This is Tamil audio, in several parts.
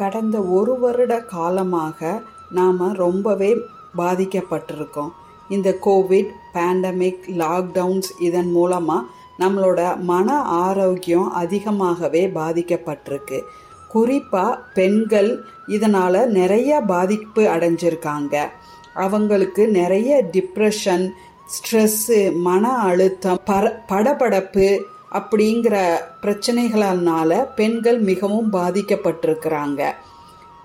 கடந்த ஒரு வருட காலமாக நாம் ரொம்பவே பாதிக்கப்பட்டிருக்கோம். இந்த கோவிட் பேண்டமிக் லாக்டவுன்ஸ் இதன் மூலமாக நம்மளோட மன ஆரோக்கியம் அதிகமாகவே பாதிக்கப்பட்டிருக்கு. குறிப்பாக பெண்கள் இதனால் நிறைய பாதிப்பு அடைஞ்சிருக்காங்க. அவங்களுக்கு நிறைய டிப்ரெஷன் ஸ்ட்ரெஸ்ஸு மன அழுத்தம் பர படபடப்பு அப்படிங்கிற பிரச்சனைகளால் பெண்கள் மிகவும் பாதிக்கப்பட்டிருக்கிறாங்க.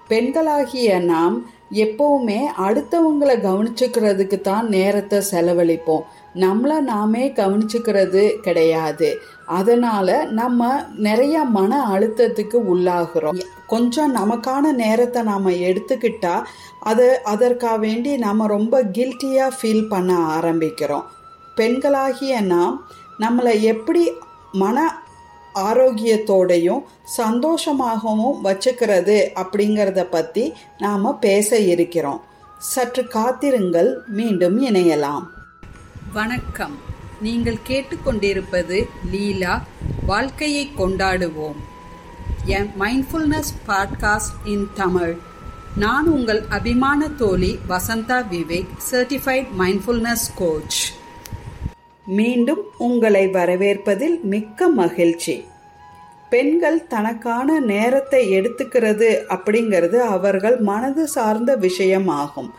பெண்களாகிய நாம் எப்பவுமே அடுத்தவங்களை கவனிச்சுக்கிறதுக்கு தான் நேரத்தை செலவழிப்போம். நம்மளை நாமே கவனிச்சுக்கிறது கிடையாது. அதனால நம்ம நிறைய மன அழுத்தத்துக்கு உள்ளாகிறோம். கொஞ்சம் நமக்கான நேரத்தை நாம் எடுத்துக்கிட்டா அது அதற்காக வேண்டி நம்ம ரொம்ப கில்ட்டியாக ஃபீல் பண்ண ஆரம்பிக்கிறோம். பெண்களாகிய நாம் நம்மளை எப்படி மன ஆரோக்கியத்தோடையும் சந்தோஷமாகவும் வச்சுக்கிறது அப்படிங்கிறத பற்றி நாம் பேச இருக்கிறோம். சற்று காத்திருங்கள் மீண்டும் இணையலாம். வணக்கம். நீங்கள் கேட்டுக்கொண்டிருப்பது லீலா வாழ்க்கையை கொண்டாடுவோம். என் மைண்ட்ஃபுல்னஸ் பாட்காஸ்ட் இன் தமிழ். நான் உங்கள் அபிமான தோழி Vasantha Vivek certified mindfulness coach மீண்டும் உங்களை வரவேற்பதில் மிக்க மகிழ்ச்சி. பெண்கள் தனக்கான நேரத்தை எடுத்துக்கிறது அப்படிங்கிறது அவர்கள் மனது சார்ந்த விஷயமாகும்.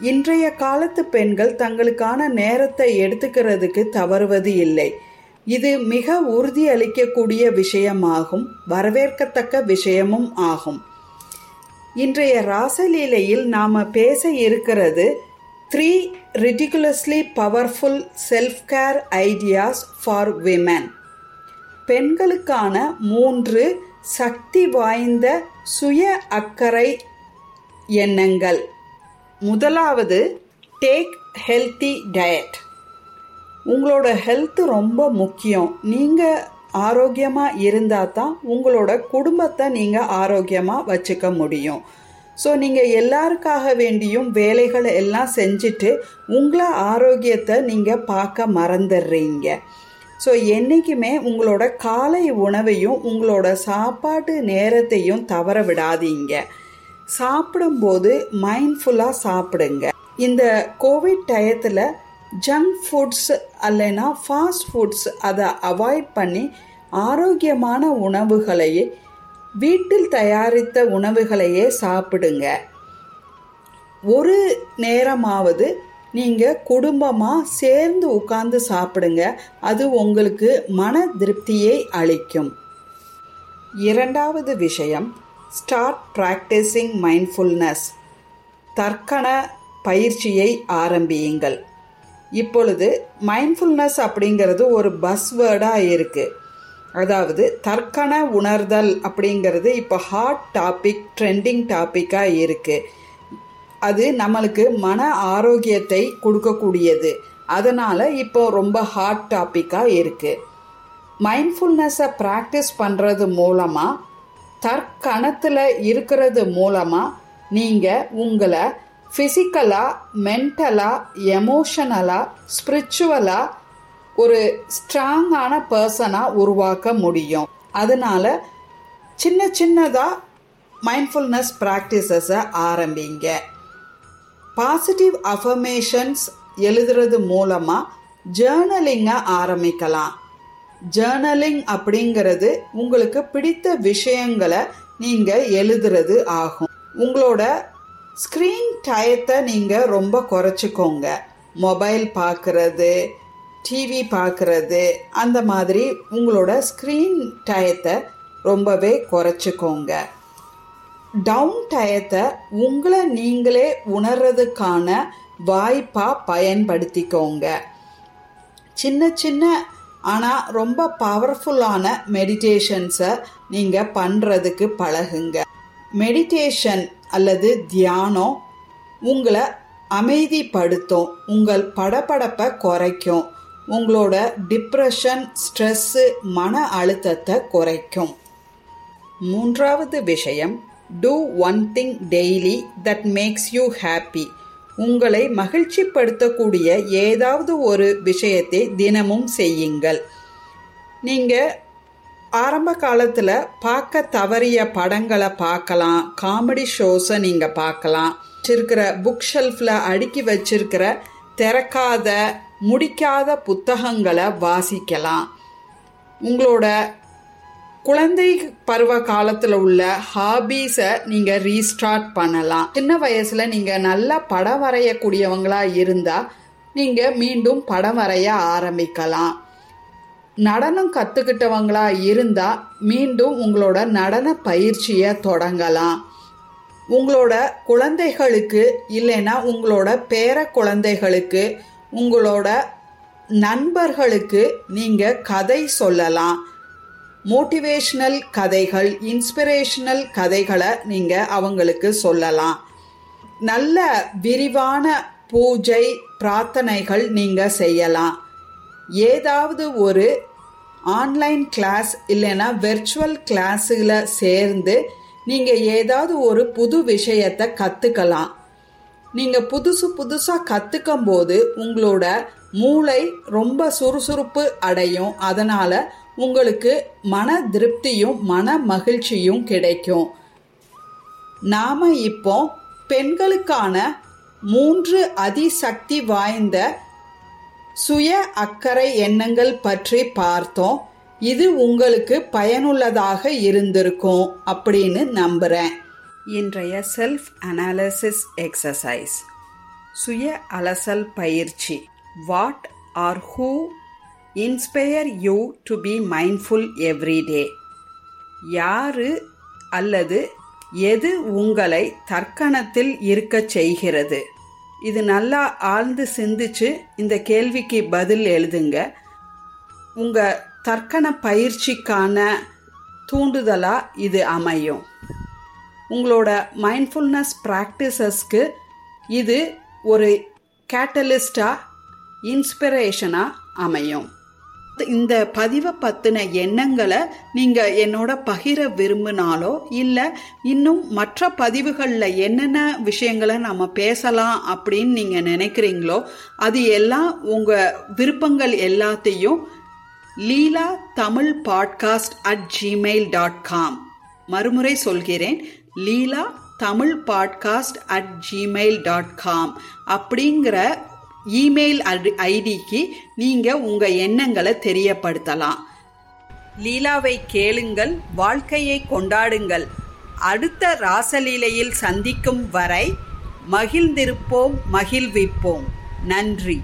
இன்றைய காலத்து பெண்கள் தங்களுக்கான நேரத்தை எடுத்துக்கிறதுக்கு தவறுவது இல்லை. இது மிக உறுதியளிக்கக்கூடிய விஷயமாகும் வரவேற்கத்தக்க விஷயமும் ஆகும். இன்றைய ராசலீலையில் நாம பேச இருக்கிறது three ridiculously powerful self care ideas for women பெண்களுக்கான மூன்று சக்தி வாய்ந்த சுய அக்கறை எண்ணங்கள். முதலாவது டேக் ஹெல்த்தி டயட் உங்களோட ஹெல்த்து ரொம்ப முக்கியம். நீங்கள் ஆரோக்கியமாக இருந்தால் தான் உங்களோட குடும்பத்தை நீங்கள் ஆரோக்கியமாக வச்சுக்க முடியும். ஸோ நீங்கள் எல்லாருக்காக வேண்டியும் வேலைகளை எல்லாம் செஞ்சுட்டு உங்களை ஆரோக்கியத்தை நீங்கள் பார்க்க மறந்துடுறீங்க. ஸோ என்றைக்குமே உங்களோட காலை உணவையும் உங்களோட சாப்பாட்டு நேரத்தையும் தவற விடாதீங்க. சாப்பிடும்போது மைண்ட்ஃபுல்லாக சாப்பிடுங்க. இந்த கோவிட் டயத்தில் ஜங்க் ஃபுட்ஸ் அல்லைனா ஃபாஸ்ட் ஃபுட்ஸ் அதை அவாய்ட் பண்ணி ஆரோக்கியமான உணவுகளையே வீட்டில் தயாரித்த உணவுகளையே சாப்பிடுங்க. ஒரு நேரமாவது நீங்கள் குடும்பமாக சேர்ந்து உட்கார்ந்து சாப்பிடுங்க. அது உங்களுக்கு மன திருப்தியை அளிக்கும். இரண்டாவது விஷயம் ஸ்டார்ட் ப்ராக்டிஸிங் மைண்ட்ஃபுல்னஸ் தற்கன பயிற்சியை ஆரம்பியுங்கள். இப்பொழுது மைண்ட்ஃபுல்னஸ் அப்படிங்கிறது ஒரு பஸ் வேர்டாக இருக்குது அதாவது தற்கன உணர்தல் அப்படிங்கிறது இப்போ ஹாட் டாபிக் ட்ரெண்டிங் டாப்பிக்காக இருக்குது அது நம்மளுக்கு மன ஆரோக்கியத்தை கொடுக்கக்கூடியது. அதனால் இப்போ ரொம்ப ஹாட் டாப்பிக்காக இருக்குது மைண்ட்ஃபுல்னஸை ப்ராக்டிஸ் பண்ணுறது மூலமாக தற்கணத்தில் இருக்கிறது மூலமாக நீங்கள் உங்களை ஃபிசிக்கலாக மென்டலாக எமோஷனலாக ஸ்பிரிச்சுவலாக ஒரு ஸ்ட்ராங்கான பர்சனாக உருவாக்க முடியும். அதனால சின்ன சின்னதாக மைண்ட்ஃபுல்னஸ் ப்ராக்டிசஸை ஆரம்பிங்க. பாசிட்டிவ் அஃபர்மேஷன்ஸ் எழுதுறது மூலமாக ஜேர்னலிங்கை ஆரம்பிக்கலாம். ஜேர்னலிங் அப்படிங்கிறது உங்களுக்கு பிடித்த விஷயங்களை நீங்கள் எழுதுறது ஆகும். உங்களோட ஸ்க்ரீன் டயத்தை நீங்கள் ரொம்ப குறைச்சிக்கோங்க. மொபைல் பார்க்குறது டிவி பார்க்குறது அந்த மாதிரி உங்களோட ஸ்க்ரீன் டயத்தை ரொம்பவே குறைச்சிக்கோங்க. டவுன் டயத்தை உங்களை நீங்களே உணர்றதுக்கான வாய்ப்பாக பயன்படுத்திக்கோங்க. சின்ன சின்ன ஆனால் ரொம்ப பவர்ஃபுல்லான மெடிடேஷன்ஸை நீங்கள் பண்ணுறதுக்கு பழகுங்க. மெடிடேஷன் அல்லது தியானம் உங்களை அமைதிப்படுத்தும் உங்கள் படபடப்பை குறைக்கும். உங்களோட டிப்ரெஷன் ஸ்ட்ரெஸ்ஸு மன அழுத்தத்தை குறைக்கும். மூன்றாவது விஷயம் do one thing daily that makes you happy உங்களை மகிழ்ச்சிப்படுத்தக்கூடிய ஏதாவது ஒரு விஷயத்தை தினமும் செய்யுங்கள். நீங்கள் ஆரம்ப காலத்தில் பார்க்க தவறிய படங்களை பார்க்கலாம் காமெடி ஷோஸை நீங்கள் பார்க்கலாம். வச்சிருக்கிற புக் ஷெல்ஃபில் அடுக்கி வச்சிருக்கிற திறக்காத முடிக்காத புத்தகங்களை வாசிக்கலாம். உங்களோட குழந்தை பருவ காலத்தில் உள்ள ஹாபீஸை நீங்கள் ரீஸ்டார்ட் பண்ணலாம். சின்ன வயசில் நீங்கள் நல்லா படம் வரையக்கூடியவங்களா இருந்தால் நீங்கள் மீண்டும் படம் வரைய ஆரம்பிக்கலாம். நடனம் கற்றுக்கிட்டவங்களா இருந்தால் மீண்டும் உங்களோட நடன பயிற்சியை தொடங்கலாம். உங்களோட குழந்தைகளுக்கு இல்லைன்னா உங்களோட பேர குழந்தைகளுக்கு உங்களோட நண்பர்களுக்கு நீங்கள் கதை சொல்லலாம். மோட்டிவேஷ்னல் கதைகள் இன்ஸ்பிரேஷனல் கதைகளை நீங்கள் அவங்களுக்கு சொல்லலாம். நல்ல விரிவான பூஜை பிரார்த்தனைகள் நீங்கள் செய்யலாம். ஏதாவது ஒரு ஆன்லைன் கிளாஸ் இல்லைன்னா வெர்ச்சுவல் கிளாஸில் சேர்ந்து நீங்கள் ஏதாவது ஒரு புது விஷயத்தை கற்றுக்கலாம் நீங்கள் புதுசு புதுசாக கற்றுக்கும் போது உங்களோட மூளை ரொம்ப சுறுசுறுப்பு அடையும். அதனால் உங்களுக்கு மன திருப்தியும் மன மகிழ்ச்சியும் கிடைக்கும். நாம் இப்போ பெண்களுக்கான மூன்று அதிசக்தி வாய்ந்த சுய அக்கறை எண்ணங்கள் பற்றி பார்த்தோம். இது உங்களுக்கு பயனுள்ளதாக இருந்திருக்கும் அப்படின்னு நம்புகிறேன் இன்றைய செல்ஃப் அனாலிசிஸ் எக்ஸசைஸ் சுய அலசல் பயிற்சி. What are who inspire you to be mindful everyday யாரு அல்லது எது உங்களை தற்கணத்தில் இருக்கச் செய்கிறது? இது நல்லா ஆழ்ந்து சிந்திச்சு இந்த கேள்விக்கு பதில் எழுதுங்க. உங்கள் தர்க்கண பயிற்சிக்கான தூண்டுதலாக இது அமையும். உங்களோட மைண்ட்ஃபுல்னஸ் ப்ராக்டிசஸ்க்கு இது ஒரு கேட்டலிஸ்டாக இன்ஸ்பிரேஷனாக அமையும். இந்த பதிவை பற்றின எண்ணங்களை நீங்கள் என்னோட பகிர விரும்பினாலோ இல்லை இன்னும் மற்ற பதிவுகளில் என்னென்ன விஷயங்களை நம்ம பேசலாம் அப்படின்னு நீங்கள் நினைக்கிறீங்களோ அது எல்லாம் உங்கள் விருப்பங்கள் எல்லாத்தையும் Leela Tamil podcast at Gmail dot com மறுமுறை சொல்கிறேன் Leela Tamil podcast at Gmail dot com அப்படிங்கிற இமெயில் ஐடிக்கு நீங்கள் உங்கள் எண்ணங்களை தெரியப்படுத்தலாம். லீலாவை கேளுங்கள் வாழ்க்கையை கொண்டாடுங்கள். அடுத்த ராசலீலையில் சந்திக்கும் வரை மகிழ்ந்திருப்போம் மகிழ்விப்போம். நன்றி.